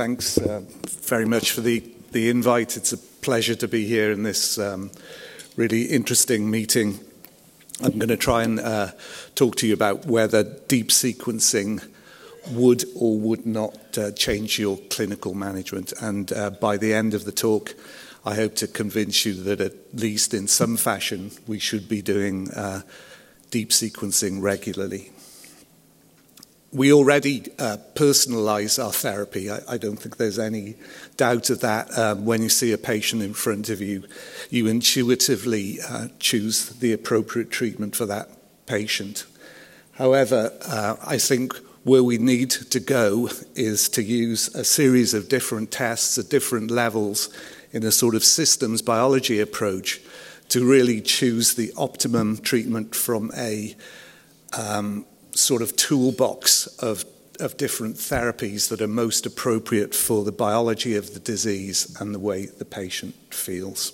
thanks uh, very much for the, the invite. It's a pleasure to be here in this um, really interesting meeting. I'm going to try and uh, talk to you about whether deep sequencing would or would not uh, change your clinical management. And uh, by the end of the talk, I hope to convince you that at least in some fashion, we should be doing uh, deep sequencing regularly we already uh, personalize our therapy. I, I, don't think there's any doubt of that. Um, when you see a patient in front of you, you intuitively uh, choose the appropriate treatment for that patient. However, uh, I think where we need to go is to use a series of different tests at different levels in a sort of systems biology approach to really choose the optimum treatment from a um, sort of toolbox of, of different therapies that are most appropriate for the biology of the disease and the way the patient feels.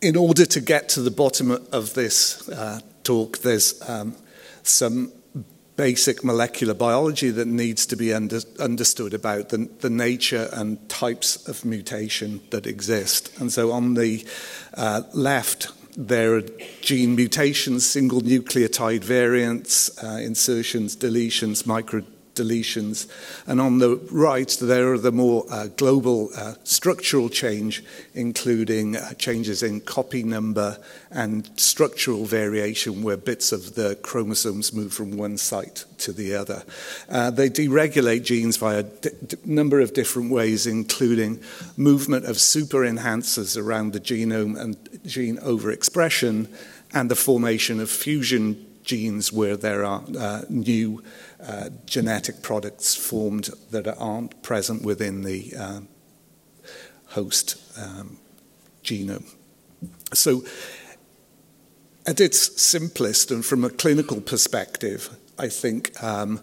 In order to get to the bottom of this uh, talk, there's um, some basic molecular biology that needs to be under, understood about the, the, nature and types of mutation that exist. And so on the uh, left, there are gene mutations, single nucleotide variants, uh, insertions, deletions, micro deletions. And on the right, there are the more uh, global uh, structural change, including uh, changes in copy number and structural variation, where bits of the chromosomes move from one site to the other. Uh, they deregulate genes via a number of different ways, including movement of super enhancers around the genome and gene overexpression, and the formation of fusion genes where there are uh, new uh, genetic products formed that aren't present within the uh, host um, genome. So, at its simplest, and from a clinical perspective, I think um,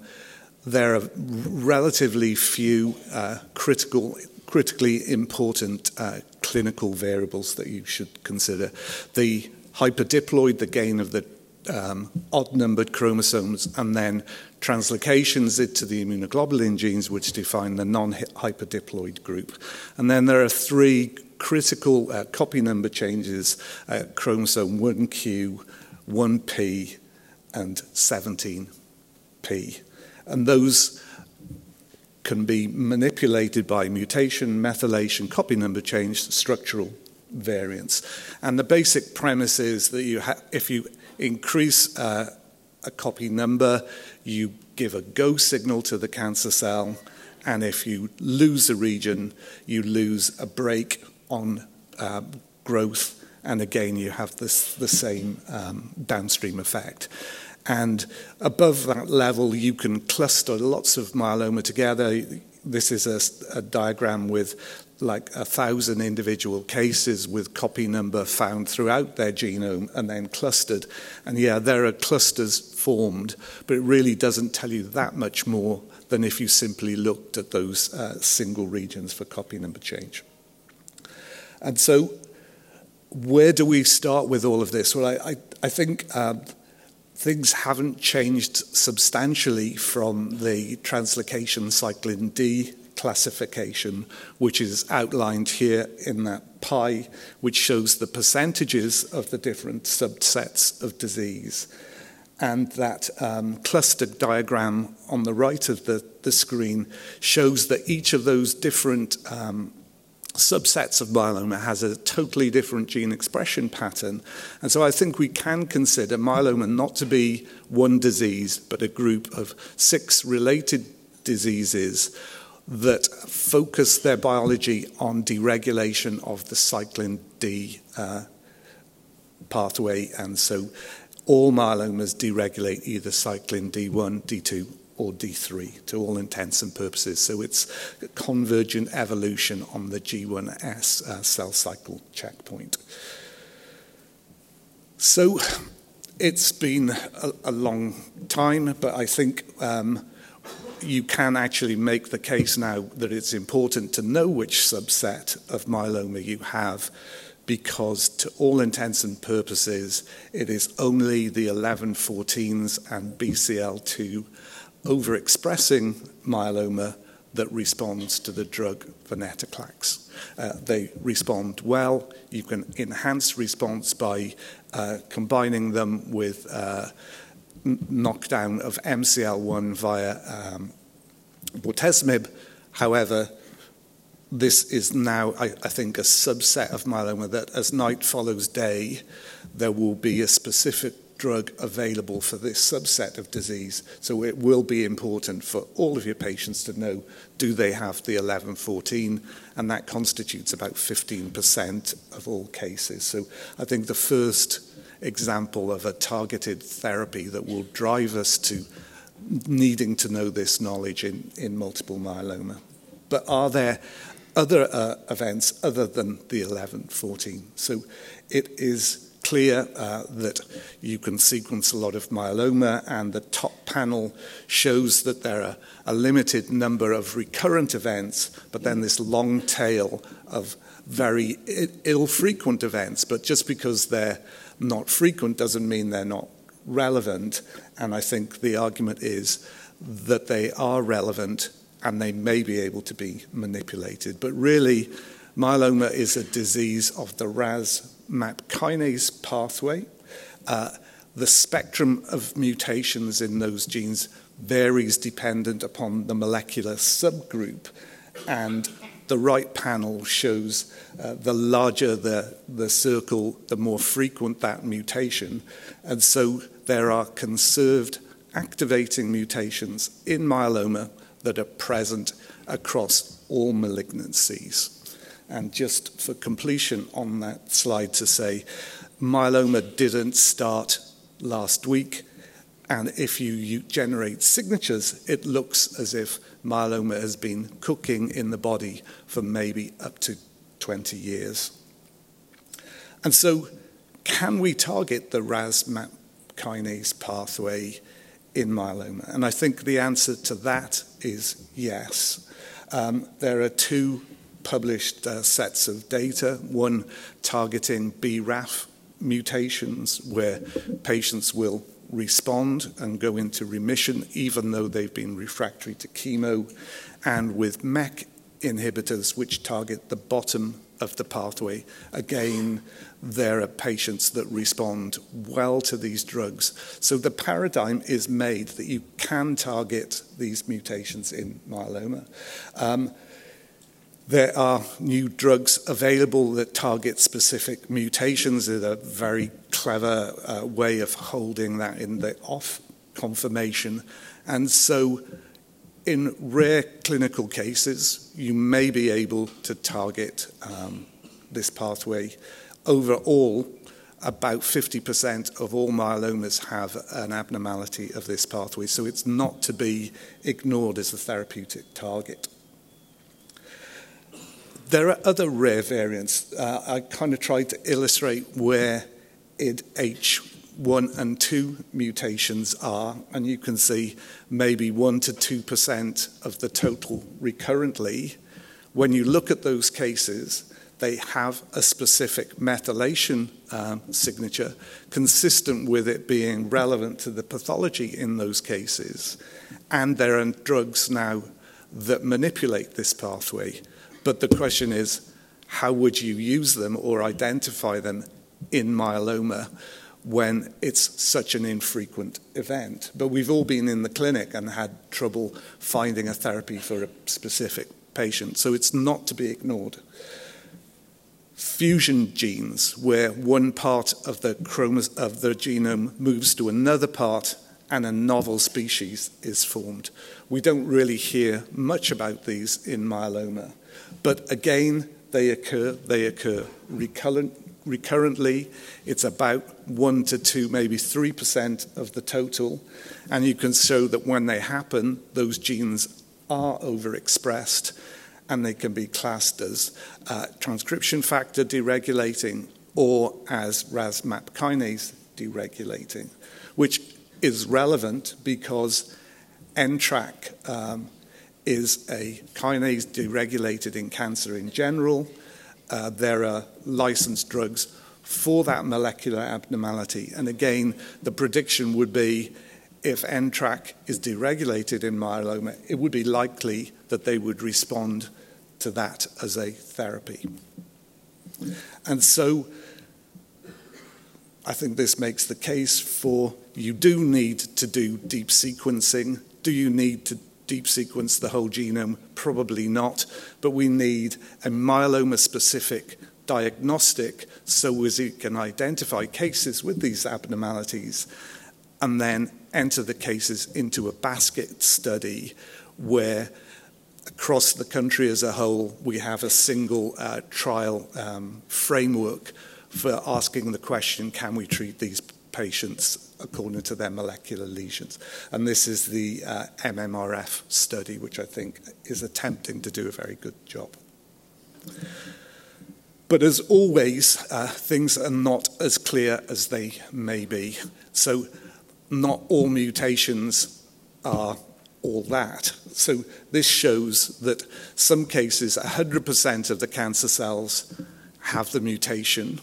there are relatively few uh, critical, critically important uh, clinical variables that you should consider. The hyperdiploid, the gain of the um, odd numbered chromosomes, and then translocations into the immunoglobulin genes, which define the non hyperdiploid group. And then there are three critical uh, copy number changes uh, chromosome 1q, 1p, and 17p. And those can be manipulated by mutation, methylation, copy number change, structural variants. And the basic premise is that you ha- if you increase uh, a copy number, you give a go signal to the cancer cell, and if you lose a region, you lose a break on uh, growth, and again, you have this, the same um, downstream effect. And above that level, you can cluster lots of myeloma together. This is a, a diagram with like a thousand individual cases with copy number found throughout their genome and then clustered. And yeah, there are clusters formed, but it really doesn't tell you that much more than if you simply looked at those uh, single regions for copy number change. And so, where do we start with all of this? Well, I, I, I think uh, things haven't changed substantially from the translocation cyclin D classification, which is outlined here in that pie, which shows the percentages of the different subsets of disease. And that um, clustered diagram on the right of the, the screen shows that each of those different um, subsets of myeloma has a totally different gene expression pattern. And so I think we can consider myeloma not to be one disease, but a group of six related diseases that focus their biology on deregulation of the cyclin D uh, pathway. And so all myelomas deregulate either cyclin D1, D2, or D3 to all intents and purposes. So it's convergent evolution on the G1S uh, cell cycle checkpoint. So it's been a, a long time, but I think um, you can actually make the case now that it's important to know which subset of myeloma you have because to all intents and purposes it is only the 1114s and BCL2 overexpressing myeloma that responds to the drug venetoclax. Uh, they respond well. You can enhance response by uh, combining them with uh, knockdown of MCL1 via um, bortezomib. However, this is now, I, I, think, a subset of myeloma that as night follows day, there will be a specific drug available for this subset of disease. So it will be important for all of your patients to know do they have the 1114, and that constitutes about 15% of all cases. So I think the first example of a targeted therapy that will drive us to needing to know this knowledge in, in multiple myeloma. But are there other uh, events other than the 1114? So it is clear uh, that you can sequence a lot of myeloma, and the top panel shows that there are a limited number of recurrent events, but then this long tail of very ill frequent events. But just because they're not frequent doesn't mean they're not relevant. And I think the argument is that they are relevant and they may be able to be manipulated. But really, myeloma is a disease of the RAS MAP kinase pathway. Uh, the spectrum of mutations in those genes varies dependent upon the molecular subgroup. And the right panel shows uh, the larger the, the circle, the more frequent that mutation. And so there are conserved activating mutations in myeloma that are present across all malignancies. And just for completion on that slide to say, myeloma didn't start last week. And if you, you generate signatures, it looks as if myeloma has been cooking in the body for maybe up to 20 years. And so, can we target the RAS MAP kinase pathway in myeloma? And I think the answer to that is yes. Um, there are two published uh, sets of data, one targeting BRAF mutations, where patients will respond and go into remission even though they've been refractory to chemo, and with MEK inhibitors, which target the bottom of the pathway. Again, there are patients that respond well to these drugs. So the paradigm is made that you can target these mutations in myeloma. Um, there are new drugs available that target specific mutations. It's a very clever uh, way of holding that in the off conformation. And so, in rare clinical cases, you may be able to target um, this pathway. Overall, about 50% of all myelomas have an abnormality of this pathway, so it's not to be ignored as a therapeutic target. There are other rare variants. Uh, I kind of tried to illustrate where it H1 and 2 mutations are, and you can see maybe 1 to 2% of the total recurrently. When you look at those cases, they have a specific methylation um, signature consistent with it being relevant to the pathology in those cases. And there are drugs now that manipulate this pathway. But the question is, how would you use them or identify them in myeloma when it's such an infrequent event? But we've all been in the clinic and had trouble finding a therapy for a specific patient, so it's not to be ignored. Fusion genes, where one part of the, chromosom of the genome moves to another part and a novel species is formed. We don't really hear much about these in myeloma. But again, they occur, they occur recurrent, recurrently. It's about 1 to 2, maybe 3% of the total. And you can show that when they happen, those genes are overexpressed and they can be classed as uh, transcription factor deregulating or as RAS MAP kinase deregulating, which is relevant because NTRK um, is a kinase deregulated in cancer in general. Uh, there are licensed drugs for that molecular abnormality. And again, the prediction would be if NTRK is deregulated in myeloma, it would be likely that they would respond to that as a therapy. And so I think this makes the case for you do need to do deep sequencing. Do you need to deep sequence the whole genome? Probably not, but we need a myeloma specific diagnostic so you can identify cases with these abnormalities and then enter the cases into a basket study where across the country as a whole we have a single uh, trial um, framework for asking the question can we treat these patients according to their molecular lesions. And this is the uh, MMRF study, which I think is attempting to do a very good job. But as always, uh, things are not as clear as they may be. So, not all mutations are all that. So, this shows that some cases, 100% of the cancer cells have the mutation,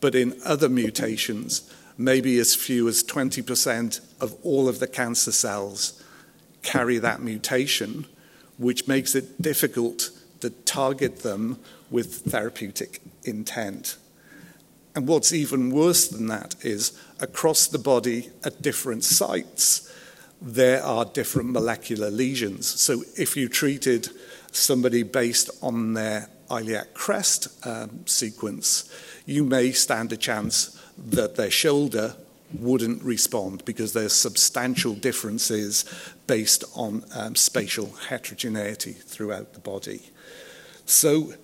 but in other mutations, maybe as few as 20% of all of the cancer cells carry that mutation, which makes it difficult to target them with therapeutic intent. And what's even worse than that is across the body at different sites, there are different molecular lesions. So if you treated somebody based on their iliac crest um, sequence, you may stand a chance that their shoulder wouldn't respond because there's substantial differences based on um, spatial heterogeneity throughout the body. So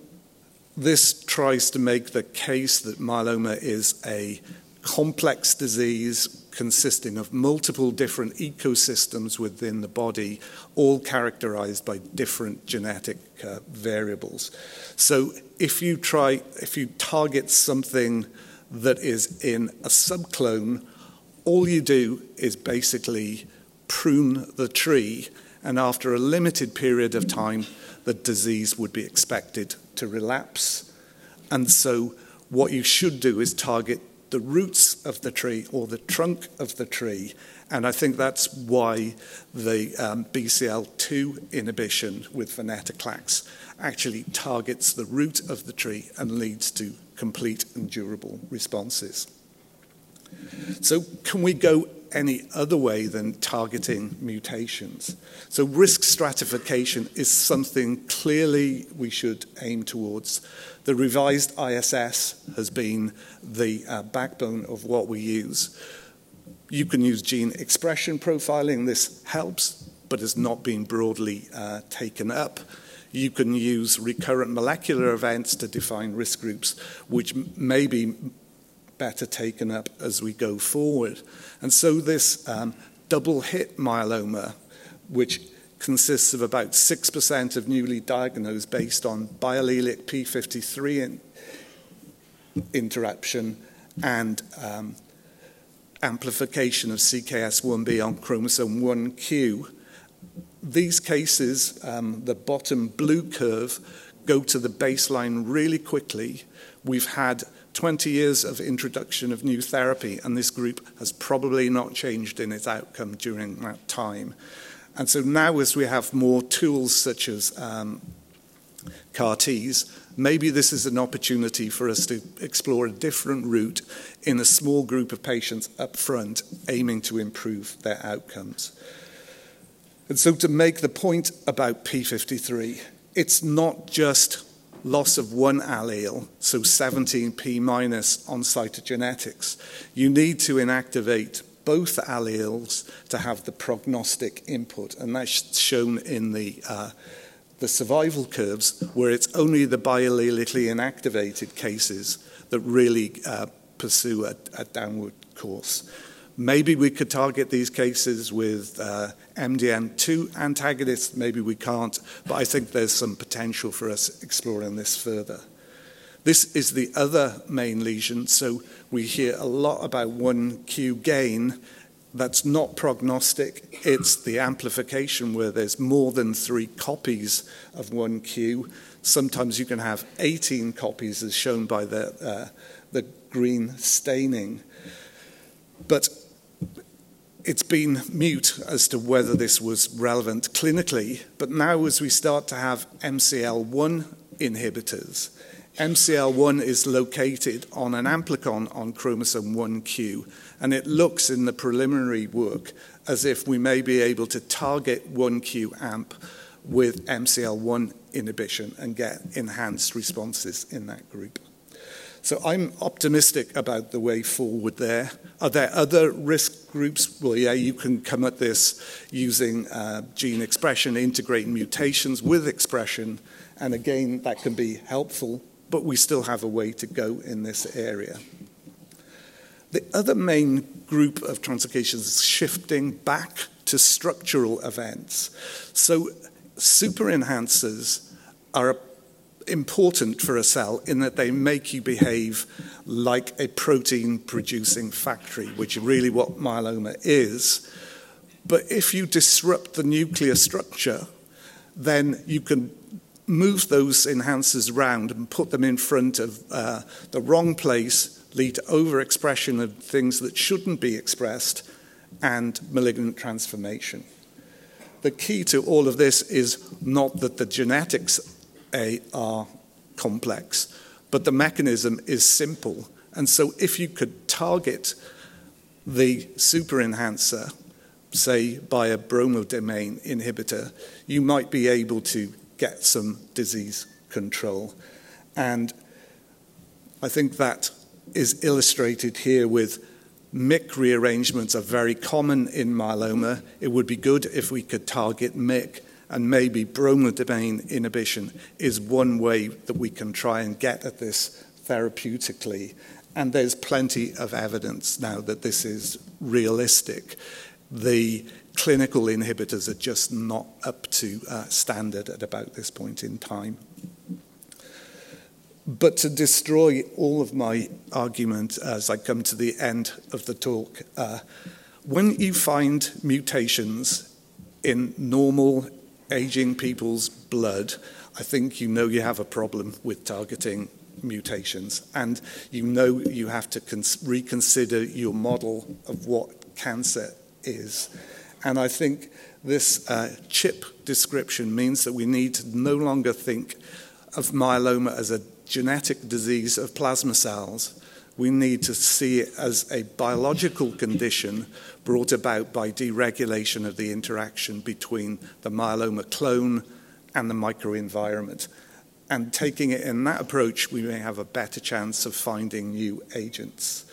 this tries to make the case that myeloma is a complex disease consisting of multiple different ecosystems within the body, all characterized by different genetic uh, variables. So if you try, if you target something that is in a subclone, all you do is basically prune the tree, and after a limited period of time, the disease would be expected to relapse. And so, what you should do is target the roots of the tree or the trunk of the tree. And I think that's why the um, BCL2 inhibition with venetoclax actually targets the root of the tree and leads to complete and durable responses. So, can we go any other way than targeting mutations. So, risk stratification is something clearly we should aim towards. The revised ISS has been the uh, backbone of what we use. You can use gene expression profiling, this helps, but has not been broadly uh, taken up. You can use recurrent molecular events to define risk groups, which may be better taken up as we go forward. And so this um, double hit myeloma, which consists of about 6% of newly diagnosed based on biallelic P53 in, interruption and um, amplification of CKS1B on chromosome 1q. These cases, um, the bottom blue curve, go to the baseline really quickly. We've had 20 years of introduction of new therapy, and this group has probably not changed in its outcome during that time. And so now, as we have more tools such as um, CAR Ts, maybe this is an opportunity for us to explore a different route in a small group of patients up front, aiming to improve their outcomes. And so, to make the point about P53, it's not just loss of one allele, so 17p minus on cytogenetics, you need to inactivate both alleles to have the prognostic input, and that's shown in the uh, the survival curves, where it's only the biallelically inactivated cases that really uh, pursue a, a downward course. Maybe we could target these cases with uh, MDM2 antagonists, maybe we can't, but I think there's some potential for us exploring this further. This is the other main lesion, so we hear a lot about 1Q gain. That's not prognostic, it's the amplification where there's more than three copies of 1Q. Sometimes you can have 18 copies, as shown by the, uh, the green staining. But it's been mute as to whether this was relevant clinically, but now as we start to have MCL1 inhibitors, MCL1 is located on an amplicon on chromosome 1q, and it looks in the preliminary work as if we may be able to target 1q amp with MCL1 inhibition and get enhanced responses in that group. So I'm optimistic about the way forward there. Are there other risk groups? Well, yeah, you can come at this using uh, gene expression, integrating mutations with expression, and again, that can be helpful, but we still have a way to go in this area. The other main group of translocations is shifting back to structural events. So super enhancers are important for a cell in that they make you behave like a protein producing factory, which is really what myeloma is. But if you disrupt the nuclear structure, then you can move those enhancers around and put them in front of uh, the wrong place, lead to overexpression of things that shouldn't be expressed, and malignant transformation. The key to all of this is not that the genetics are complex, but the mechanism is simple. And so if you could target the super enhancer, say by a bromodomain inhibitor, you might be able to get some disease control. And I think that is illustrated here with MYC rearrangements are very common in myeloma. It would be good if we could target MYC and maybe bromodomain inhibition is one way that we can try and get at this therapeutically. And there's plenty of evidence now that this is realistic. The clinical inhibitors are just not up to uh, standard at about this point in time. But to destroy all of my argument as I come to the end of the talk, uh, when you find mutations in normal aging people's blood, I think you know you have a problem with targeting mutations, and you know you have to cons- reconsider your model of what cancer is. And I think this uh, chip description means that we need to no longer think of myeloma as a genetic disease of plasma cells. We need to see it as a biological condition brought about by deregulation of the interaction between the myeloma clone and the microenvironment. And taking it in that approach, we may have a better chance of finding new agents.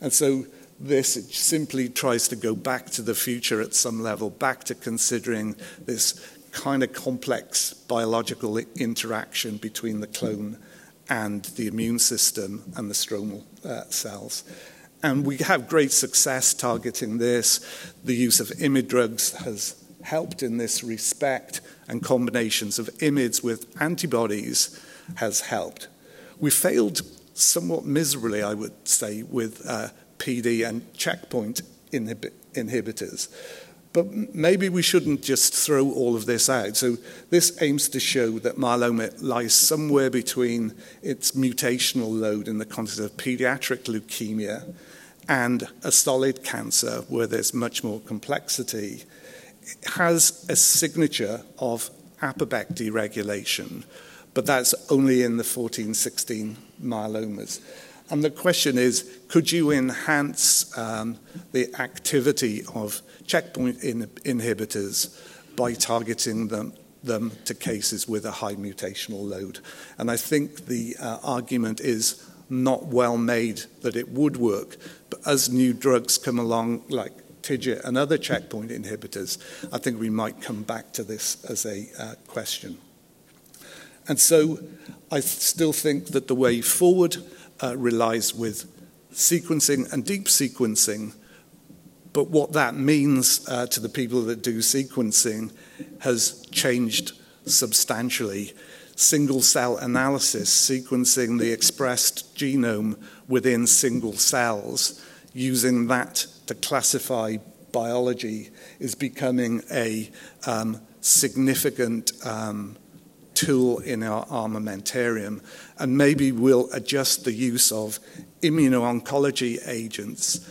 And so this simply tries to go back to the future at some level, back to considering this kind of complex biological interaction between the clone and the immune system and the stromal uh, cells. And we have great success targeting this. The use of IMiD drugs has helped in this respect, and combinations of IMiDs with antibodies has helped. We failed somewhat miserably, I would say, with uh, PD and checkpoint inhib- inhibitors. But maybe we shouldn't just throw all of this out. So, this aims to show that myeloma lies somewhere between its mutational load in the context of pediatric leukemia and a solid cancer where there's much more complexity. It has a signature of APOBEC deregulation, but that's only in the 14, 16 myelomas. And the question is could you enhance um, the activity of checkpoint in- inhibitors by targeting them, them to cases with a high mutational load? And I think the uh, argument is not well made that it would work. But as new drugs come along, like TIGIT and other checkpoint inhibitors, I think we might come back to this as a uh, question. And so I still think that the way forward uh, relies with sequencing and deep sequencing. But what that means uh, to the people that do sequencing has changed substantially. Single cell analysis, sequencing the expressed genome within single cells, using that to classify biology, is becoming a um, significant um, tool in our armamentarium. And maybe we'll adjust the use of immuno-oncology agents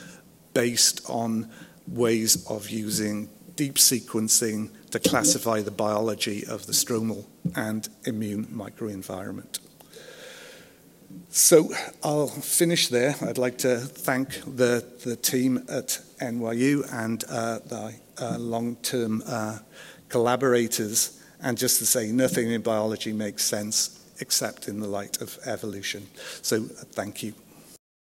based on ways of using deep sequencing to classify the biology of the stromal and immune microenvironment. So I'll finish there. I'd like to thank the, the team at NYU and uh, the uh, long-term uh, collaborators, and just to say nothing in biology makes sense except in the light of evolution. So thank you.